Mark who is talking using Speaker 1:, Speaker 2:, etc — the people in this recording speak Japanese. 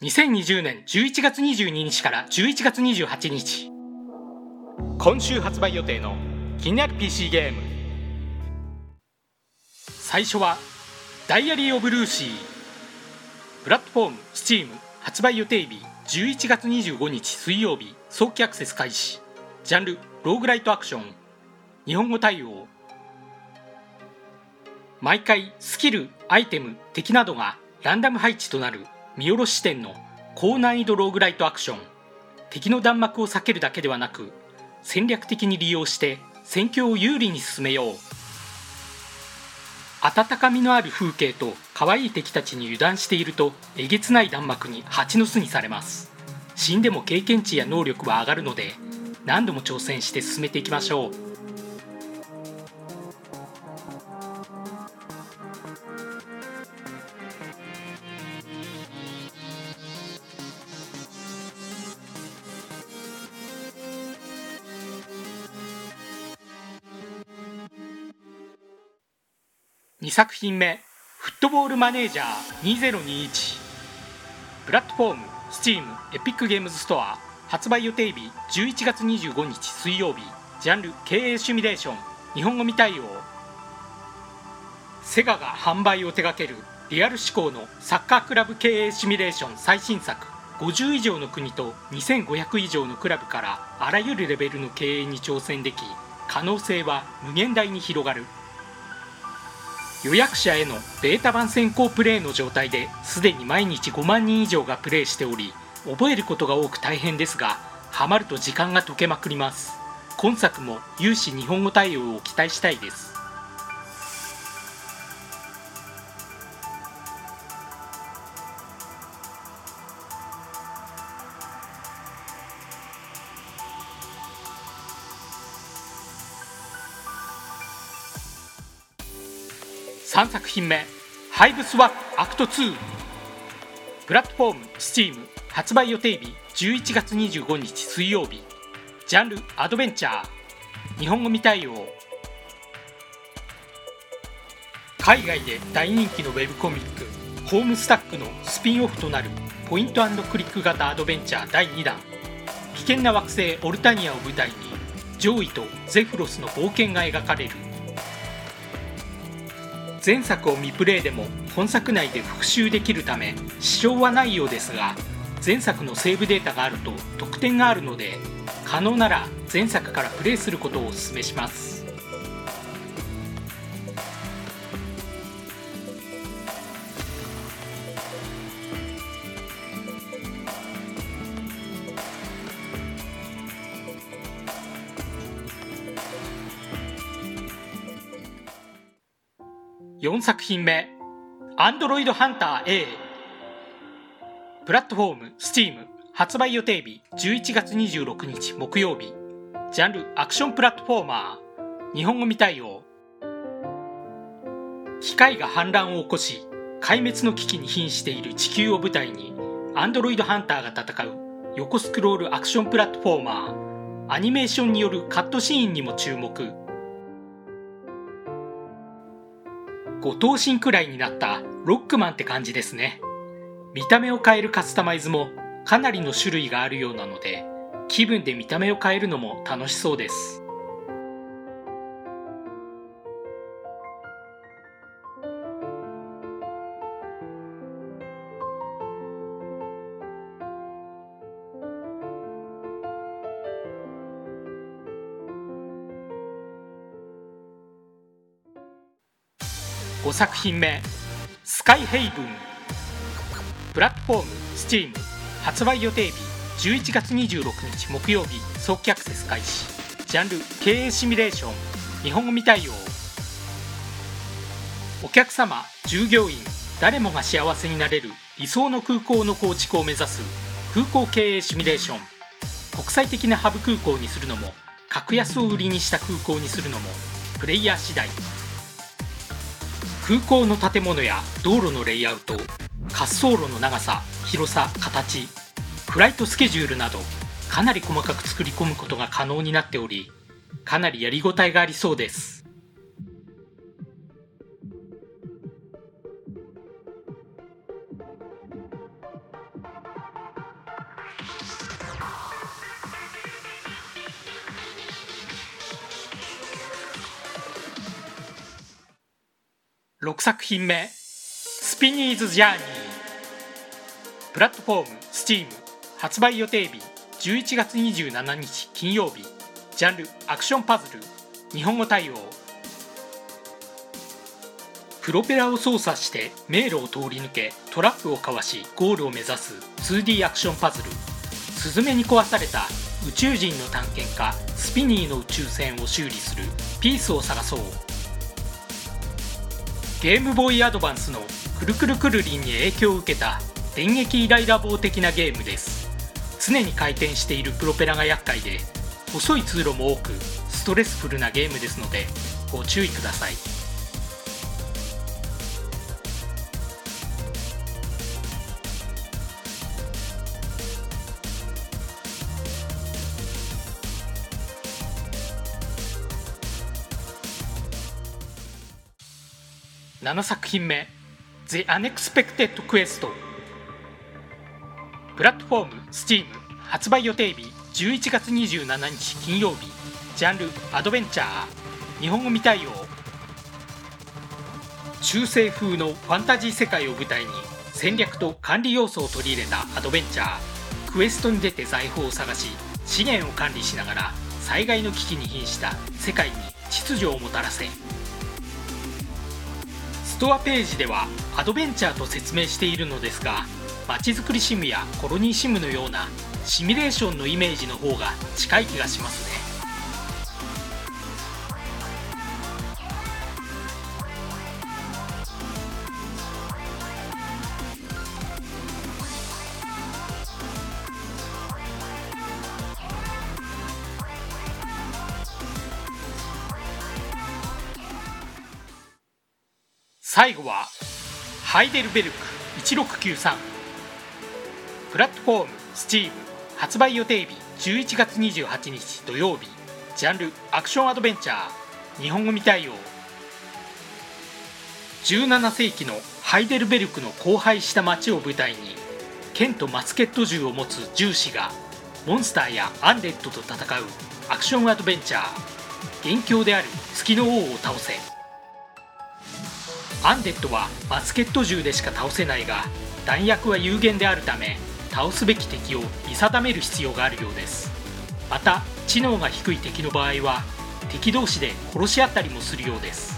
Speaker 1: 2020年11月22日から11月28日。今週発売予定の気になる PC ゲーム。最初は「ダイアリー・オブ・ルーシー」プラットフォーム STEAM 発売予定日11月25日水曜日早期アクセス開始。ジャンルローグライトアクション。日本語対応。毎回スキルアイテム敵などがランダム配置となる。見下ろし視点の高難易度ローグライトアクション。敵の弾幕を避けるだけではなく戦略的に利用して戦況を有利に進めよう。温かみのある風景と可愛い敵たちに油断しているとえげつない弾幕に蜂の巣にされます。死んでも経験値や能力は上がるので何度も挑戦して進めていきましょう。2作品目「フットボールマネージャー2021」プラットフォーム STEAM エピックゲームズストア。発売予定日11月25日水曜日。ジャンル経営シミュレーション。日本語未対応。セガが販売を手掛けるリアル志向のサッカークラブ経営シミュレーション最新作。50以上の国と2500以上のクラブからあらゆるレベルの経営に挑戦でき可能性は無限大に広がる。予約者へのデータ版先行プレイの状態ですでに毎日5万人以上がプレイしており覚えることが多く大変ですがハマると時間が解けまくります。今作も有志日本語対応を期待したいです。3作品目「ハイブスワップアクト2」プラットフォーム STEAM 発売予定日11月25日水曜日。ジャンルアドベンチャー。日本語未対応。海外で大人気のウェブコミック「ホームスタック」のスピンオフとなるポイントクリック型アドベンチャー第2弾。危険な惑星オルタニアを舞台にジョイとゼフロスの冒険が描かれる前作を未プレイでも本作内で復習できるため支障はないようですが前作のセーブデータがあると得点があるので可能なら前作からプレイすることをお勧めします。4作品目「アンドロイドハンター A」プラットフォーム STEAM 発売予定日11月26日木曜日。ジャンルアクションプラットフォーマー。日本語未対応。機械が反乱を起こし壊滅の危機に瀕している地球を舞台にアンドロイドハンターが戦う。横スクロールアクションプラットフォーマー。アニメーションによるカットシーンにも注目。五等身くらいになったロックマンって感じですね。見た目を変えるカスタマイズもかなりの種類があるようなので気分で見た目を変えるのも楽しそうです。5作品目「スカイヘイブン」プラットフォーム STEAM 発売予定日11月26日木曜日。早期アクセス開始。ジャンル経営シミュレーション。日本語対応。お客様従業員。誰もが幸せになれる理想の空港の構築を目指す。空港経営シミュレーション。国際的なハブ空港にするのも格安を売りにした空港にするのもプレイヤー次第。空港の建物や道路のレイアウト滑走路の長さ広さ形フライトスケジュールなどかなり細かく作り込むことが可能になっておりかなりやりごたえがありそうです。6作品目スピニーズ・ジャーニープラットフォーム Steam 発売予定日11月27日金曜日。ジャンルアクションパズル。日本語対応。プロペラを操作して迷路を通り抜けトラップをかわしゴールを目指す 2D アクションパズル。スズメに壊された宇宙人の探検家スピニーの宇宙船を修理するピースを探そう。ゲームボーイアドバンスのくるくるくるりんに影響を受けた電撃イライラ棒的なゲームです。常に回転しているプロペラが厄介で細い通路も多くストレスフルなゲームですのでご注意ください。7作品目 The Unexpected Quest プラットフォーム Steam 発売予定日11月27日金曜日。ジャンルアドベンチャー。日本語未対応。中世風のファンタジー世界を舞台に戦略と管理要素を取り入れたアドベンチャー。クエストに出て財宝を探し資源を管理しながら災害の危機に瀕した世界に秩序をもたらせストアページではアドベンチャーと説明しているのですがまちづくりシムやコロニーシムのようなシミュレーションのイメージの方が近い気がしますね。最後はハイデルベルク1693プラットフォーム Steam 発売予定日11月28日土曜日。ジャンルアクションアドベンチャー。日本語未対応。17世紀のハイデルベルクの荒廃した町を舞台に剣とマスケット銃を持つ銃士がモンスターやアンデッドと戦うアクションアドベンチャー。元凶である月の王を倒せ。アンデッドはバスケット銃でしか倒せないが弾薬は有限であるため倒すべき敵を見定める必要があるようです。また知能が低い敵の場合は敵同士で殺し合ったりもするようです。